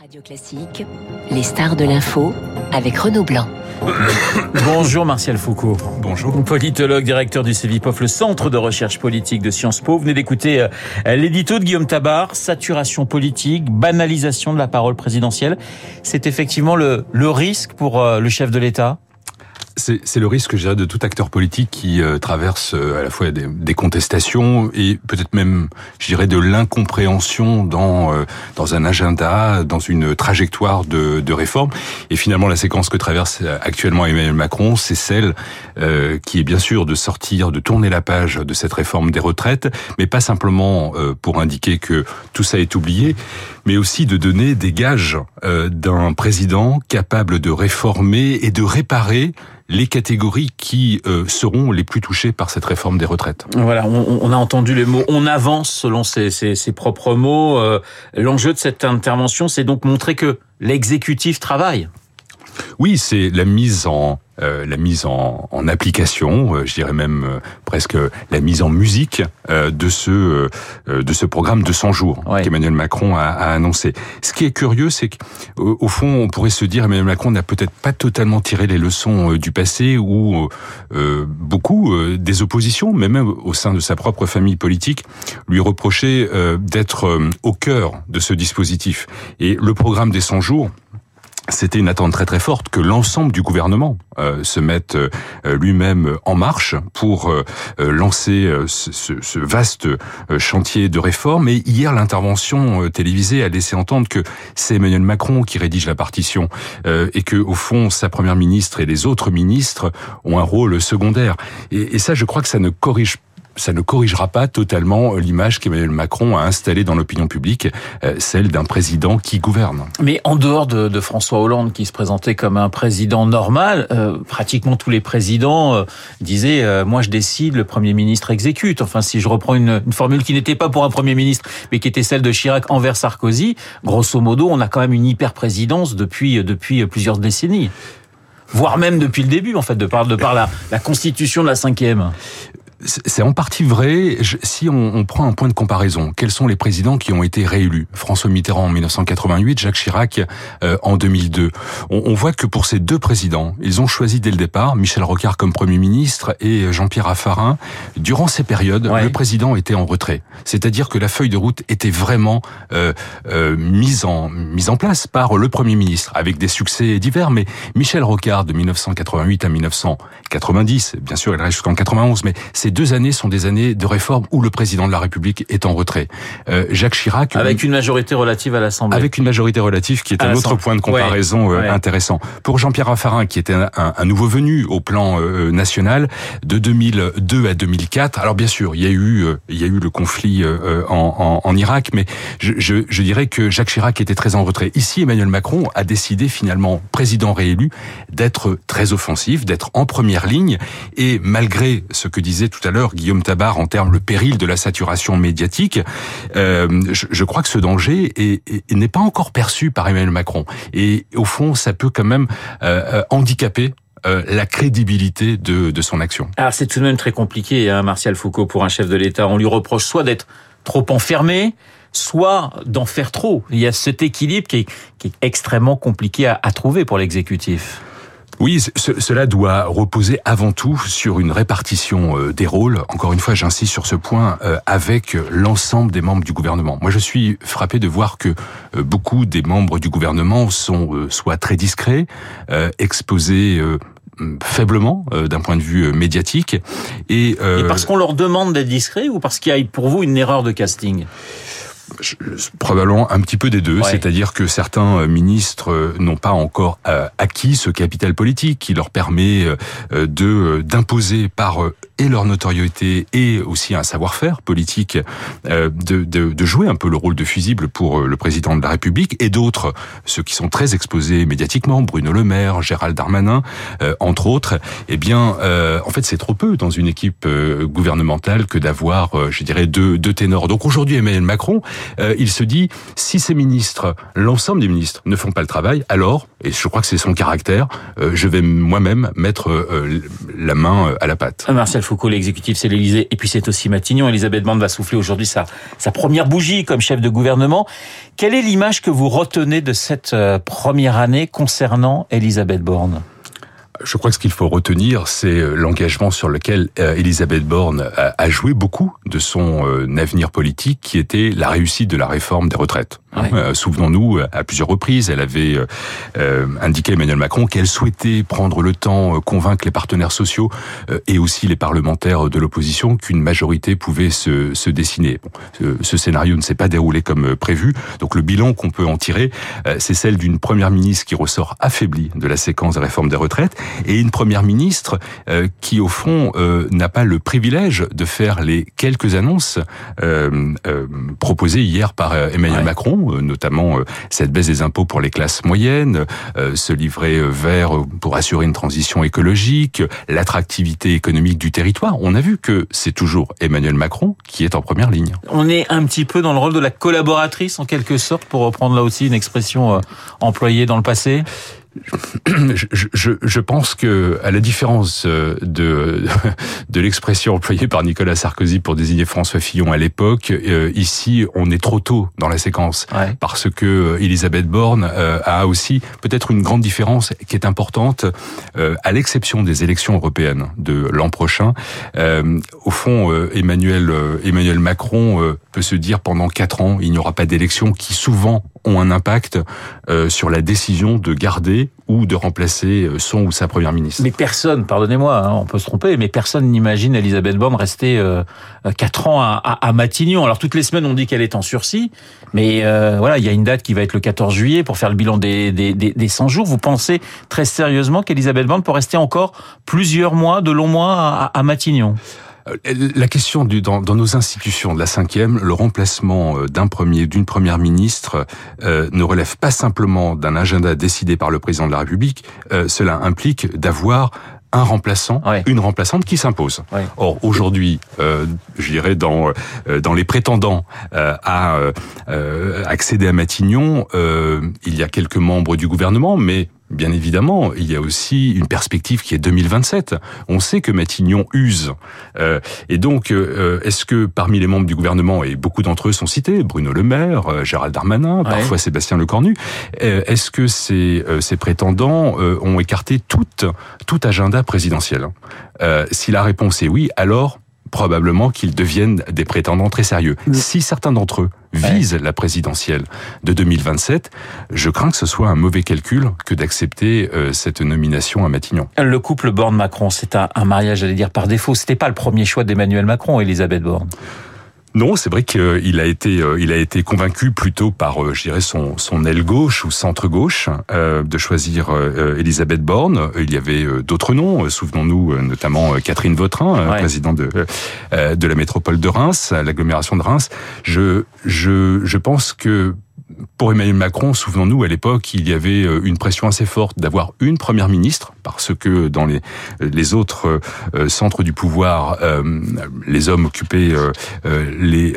Radio Classique, les stars de l'info avec Renaud Blanc. Bonjour Martial Foucault. Bonjour. Politologue, directeur du CEVIPOF, le Centre de recherche politique de Sciences Po. Vous venez d'écouter euh, l'édito de Guillaume Tabar, saturation politique, banalisation de la parole présidentielle. C'est effectivement le, le risque pour euh, le chef de l'État? C'est le risque, je dirais, de tout acteur politique qui euh, traverse euh, à la fois des, des contestations et peut-être même, je dirais, de l'incompréhension dans euh, dans un agenda, dans une trajectoire de, de réforme. Et finalement, la séquence que traverse actuellement Emmanuel Macron, c'est celle qui est bien sûr de sortir, de tourner la page de cette réforme des retraites, mais pas simplement pour indiquer que tout ça est oublié, mais aussi de donner des gages d'un président capable de réformer et de réparer les catégories qui euh, seront les plus touchées par cette réforme des retraites. Voilà, on, on a entendu les mots. On avance selon ses, ses, ses propres mots. Euh, L'enjeu de cette intervention, c'est donc montrer que l'exécutif travaille. Oui, c'est la mise en euh, la mise en, en application, euh, je dirais même euh, presque la mise en musique de ce de ce programme de 100 jours qu'Emmanuel Macron a, a, annoncé. Ce qui est curieux, c'est qu'au au fond, on pourrait se dire Emmanuel Macron n'a peut-être pas totalement tiré les leçons du passé ou beaucoup des oppositions, mais même au sein de sa propre famille politique, lui reprocher d'être au cœur de ce dispositif. Et le programme des 100 jours c'était une attente très très forte que l'ensemble du gouvernement euh, se mette euh, lui-même en marche pour euh, lancer ce, ce, vaste chantier de réforme. Et hier, l'intervention télévisée a laissé entendre que c'est Emmanuel Macron qui rédige la partition et que, au fond, sa première ministre et les autres ministres ont un rôle secondaire. Et, et ça, je crois que ça ne corrige ça ne corrigera pas totalement l'image qu'Emmanuel Macron a installée dans l'opinion publique, euh, celle d'un président qui gouverne. Mais en dehors de, François Hollande, qui se présentait comme un président normal, euh, pratiquement tous les présidents euh, disaient euh, moi je décide, le Premier ministre exécute ». Enfin, si je reprends une, une formule qui n'était pas pour un Premier ministre, mais qui était celle de Chirac envers Sarkozy, grosso modo, on a quand même une hyper-présidence depuis, depuis plusieurs décennies voire même depuis le début, en fait, de par, de par la, la constitution de la cinquième. C'est en partie vrai. Si on, on, prend un point de comparaison, quels sont les présidents qui ont été réélus? François Mitterrand en 1988, Jacques Chirac euh, en 2002. On, on, voit que pour ces deux présidents, ils ont choisi dès le départ Michel Rocard comme Premier ministre et Jean-Pierre Raffarin. Durant ces périodes, ouais. le président était en retrait. C'est-à-dire que la feuille de route était vraiment euh, euh, mise, en, mise en place par le Premier ministre, avec des succès divers. Mais Michel Rocard, de 1988 à 1990, bien sûr, il reste jusqu'en 91, mais c'est ces deux années sont des années de réforme où le président de la République est en retrait. Euh, Jacques Chirac... Avec une majorité relative à l'Assemblée. Avec une majorité relative qui est un autre point de comparaison ouais, euh, ouais. intéressant. Pour Jean-Pierre Raffarin, qui était un, un, un, nouveau venu au plan euh, national, de 2002 à 2004, alors bien sûr, il y a eu, euh, il y a eu le conflit euh, en, en, en, Irak, mais je, je, je, dirais que Jacques Chirac était très en retrait. Ici, Emmanuel Macron a décidé finalement, président réélu, d'être très offensif, d'être en première ligne, et malgré ce que disait tout tout à l'heure Guillaume Tabar en termes le péril de la saturation médiatique, euh, je, je, crois que ce danger n'est pas encore perçu par Emmanuel Macron. Et au fond, ça peut quand même euh, handicaper euh, la crédibilité de, de, son action. Alors c'est tout de même très compliqué, hein, Martial Foucault, pour un chef de l'État. On lui reproche soit d'être trop enfermé, soit d'en faire trop. Il y a cet équilibre qui est, qui est extrêmement compliqué à, à trouver pour l'exécutif. Oui, ce, cela doit reposer avant tout sur une répartition euh, des rôles. Encore une fois, j'insiste sur ce point euh, avec l'ensemble des membres du gouvernement. Moi, je suis frappé de voir que euh, beaucoup des membres du gouvernement sont soit très discrets, exposés faiblement d'un point de vue médiatique et, et parce qu'on leur demande d'être discrets ou parce qu'il y a pour vous une erreur de casting? Probablement un petit peu des deux, ouais. c'est-à-dire que certains euh, ministres euh, n'ont pas encore euh, acquis ce capital politique qui leur permet de d'imposer par et leur notoriété et aussi un savoir-faire politique de, de, de, jouer un peu le rôle de fusible pour le président de la République et d'autres, ceux qui sont très exposés médiatiquement, Bruno Le Maire, Gérald Darmanin, entre autres, eh bien, en fait, c'est trop peu dans une équipe gouvernementale que d'avoir, je dirais, deux, deux ténors. Donc aujourd'hui, Emmanuel Macron il se dit si ces ministres, l'ensemble des ministres, ne font pas le travail, alors, et je crois que c'est son caractère, je vais moi-même mettre la main à la pâte. Marcel Foucault, l'exécutif, c'est l'Élysée, et puis c'est aussi Matignon. Elisabeth Borne va souffler aujourd'hui sa, sa première bougie comme chef de gouvernement. Quelle est l'image que vous retenez de cette première année concernant Elisabeth Borne? Je crois que ce qu'il faut retenir, c'est euh, l'engagement sur lequel euh, Elisabeth Borne a joué beaucoup de son euh, avenir politique, qui était la réussite de la réforme des retraites. Souvenons-nous, à plusieurs reprises, elle avait indiqué à Emmanuel Macron qu'elle souhaitait prendre le temps, convaincre les partenaires sociaux et aussi les parlementaires de l'opposition qu'une majorité pouvait se, se dessiner. Bon, ce, scénario ne s'est pas déroulé comme prévu, donc le bilan qu'on peut en tirer, c'est celle d'une première ministre qui ressort affaiblie de la séquence de réforme des retraites et une première ministre euh, qui, au fond, euh, n'a pas le privilège de faire les quelques annonces euh, proposées hier par Emmanuel Macron, notamment cette baisse des impôts pour les classes moyennes, ce livret vert pour assurer une transition écologique, l'attractivité économique du territoire. On a vu que c'est toujours Emmanuel Macron qui est en première ligne. On est un petit peu dans le rôle de la collaboratrice, en quelque sorte, pour reprendre là aussi une expression employée dans le passé je, je, je, pense que, à la différence euh, de, de l'expression employée par Nicolas Sarkozy pour désigner François Fillon à l'époque, euh, ici, on est trop tôt dans la séquence. Parce que euh, Elisabeth Borne a aussi peut-être une grande différence qui est importante, à l'exception des élections européennes de l'an prochain. au fond, Emmanuel, Emmanuel Macron peut se dire pendant quatre ans, il n'y aura pas d'élections qui souvent ont un impact sur la décision de garder ou de remplacer euh, son ou sa première ministre. Mais personne, pardonnez-moi, hein, on peut se tromper, mais personne n'imagine Elisabeth Borne rester euh, quatre ans à, Matignon. Alors toutes les semaines on dit qu'elle est en sursis, mais euh, voilà, il y a une date qui va être le 14 juillet pour faire le bilan des, des, des, 100 jours. Vous pensez très sérieusement qu'Elisabeth Borne peut rester encore plusieurs mois, de longs mois à Matignon? euh, la question du, dans, dans, nos institutions de la cinquième, le remplacement euh, d'un premier, d'une première ministre euh, ne relève pas simplement d'un agenda décidé par le président de la République. cela implique d'avoir un remplaçant, une remplaçante qui s'impose. Or aujourd'hui, euh, je dirais dans dans les prétendants à accéder à Matignon, il y a quelques membres du gouvernement, mais Bien évidemment, il y a aussi une perspective qui est 2027. On sait que Matignon use. Euh, et donc, euh, est-ce que parmi les membres du gouvernement, et beaucoup d'entre eux sont cités, Bruno Le Maire, euh, Gérald Darmanin, parfois Sébastien Lecornu, est-ce que ces, ces prétendants ont écarté tout, tout agenda présidentiel? Si la réponse est oui, alors probablement qu'ils deviennent des prétendants très sérieux. Si certains d'entre eux visent la présidentielle de 2027, je crains que ce soit un mauvais calcul que d'accepter euh, cette nomination à Matignon. Le couple Borne-Macron, c'est un, un mariage, j'allais dire, par défaut. C'était pas le premier choix d'Emmanuel Macron, Elisabeth Borne. Non, c'est vrai qu'il a été, euh, il a été convaincu plutôt par, euh, je dirais, son, son aile gauche ou centre gauche euh, de choisir Elisabeth Borne. Il y avait d'autres noms. Souvenons-nous notamment Catherine Vautrin, présidente de de la métropole de Reims, l'agglomération de Reims. Je, je, je pense que pour Emmanuel Macron, souvenons-nous, à l'époque, il y avait euh, une pression assez forte d'avoir une première ministre, parce que dans les, les autres euh, centres du pouvoir, euh, les hommes occupaient les,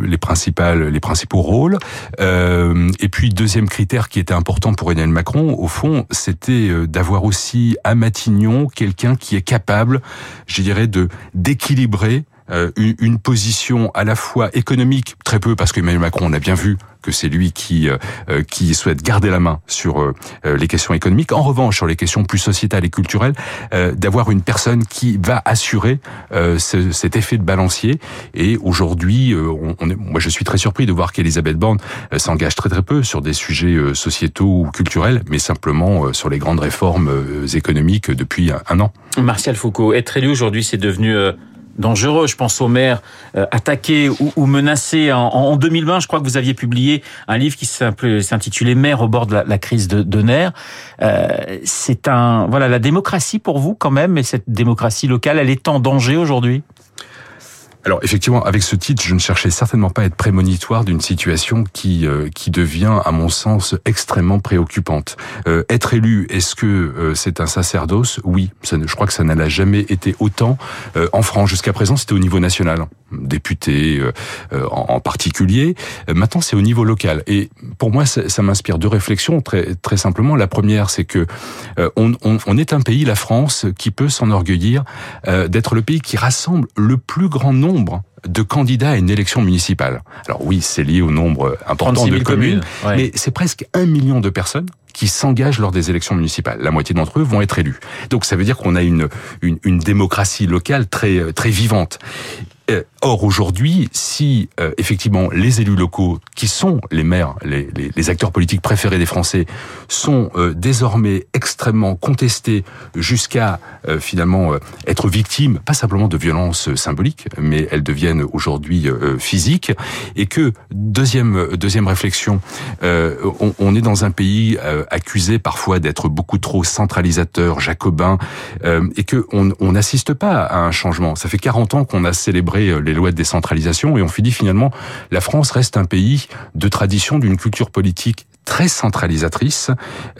les, principales, les principaux rôles. et puis, deuxième critère qui était important pour Emmanuel Macron, au fond, c'était d'avoir aussi à Matignon quelqu'un qui est capable, je dirais, de d'équilibrer une, position à la fois économique, très peu parce qu'Emmanuel Macron, on a bien vu c'est lui qui euh, euh, qui souhaite garder la main sur les questions économiques. En revanche, sur les questions plus sociétales et culturelles, d'avoir une personne qui va assurer ce, cet effet de balancier. Et aujourd'hui, on, moi, je suis très surpris de voir qu'Elisabeth Borne s'engage très très peu sur des sujets sociétaux ou culturels, mais simplement sur les grandes réformes économiques depuis un, an. Martial Foucault, être élu aujourd'hui, c'est devenu dangereux. Je pense aux maires euh, attaqués ou, ou menacés. En, en, 2020, je crois que vous aviez publié un livre qui s'intitulait Maire au bord de la, crise de, de nerfs. Euh, c'est un voilà la démocratie pour vous quand même, et cette démocratie locale, elle est en danger aujourd'hui? Alors effectivement, avec ce titre, je ne cherchais certainement pas à être prémonitoire d'une situation qui euh, qui devient, à mon sens, extrêmement préoccupante. Euh, être élu, est-ce que euh, c'est un sacerdoce Oui, ça, je crois que ça n'a jamais été autant en France. Jusqu'à présent, c'était au niveau national, député en, en, particulier. maintenant, c'est au niveau local. Et pour moi, ça, ça m'inspire deux réflexions très très simplement. La première, c'est que on, on, on, est un pays, la France, qui peut s'enorgueillir d'être le pays qui rassemble le plus grand nombre de candidats à une élection municipale. Alors oui, c'est lié au nombre important de communes, mais c'est presque un million de personnes qui s'engagent lors des élections municipales. La moitié d'entre eux vont être élus. Donc ça veut dire qu'on a une, une, une démocratie locale très très vivante. Euh, or aujourd'hui, si euh, effectivement les élus locaux, qui sont les maires, les, les, les acteurs politiques préférés des Français, sont euh, désormais extrêmement contestés jusqu'à finalement être victimes, pas simplement de violences symboliques, mais elles deviennent aujourd'hui physiques, et que deuxième deuxième réflexion, on, on, est dans un pays accusé parfois d'être beaucoup trop centralisateur, jacobin, et que on n'assiste pas à un changement. Ça fait 40 ans qu'on a célébré euh, les lois de décentralisation et on dit finalement la France reste un pays de tradition d'une culture politique très centralisatrice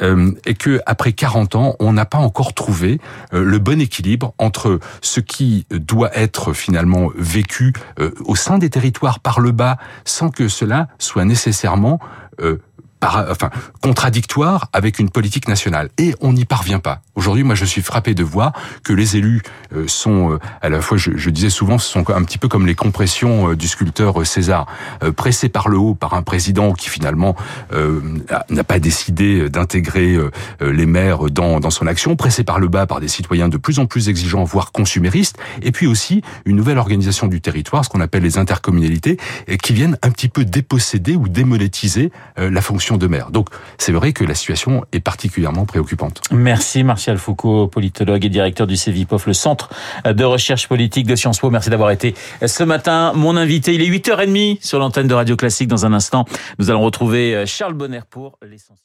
euh, et que après 40 ans, on n'a pas encore trouvé euh, le bon équilibre entre ce qui doit être finalement vécu au sein des territoires par le bas sans que cela soit nécessairement par, enfin, contradictoire avec une politique nationale. Et on n'y parvient pas. Aujourd'hui, moi, je suis frappé de voir que les élus euh, sont, euh, à la fois, je, je, disais souvent, ce sont un petit peu comme les compressions euh, du sculpteur César, pressés par le haut par un président qui finalement n'a pas décidé d'intégrer les maires dans, dans son action, pressé par le bas par des citoyens de plus en plus exigeants, voire consuméristes, et puis aussi une nouvelle organisation du territoire, ce qu'on appelle les intercommunalités, qui viennent un petit peu déposséder ou démonétiser la fonction de mer. Donc c'est vrai que la situation est particulièrement préoccupante. Merci Martial Foucault, politologue et directeur du CEVIPOF, le Centre de recherche politique de Sciences Po. Merci d'avoir été ce matin mon invité. Il est 8h30 sur l'antenne de Radio Classique. Dans un instant, nous allons retrouver Charles Bonner pour l'essentiel.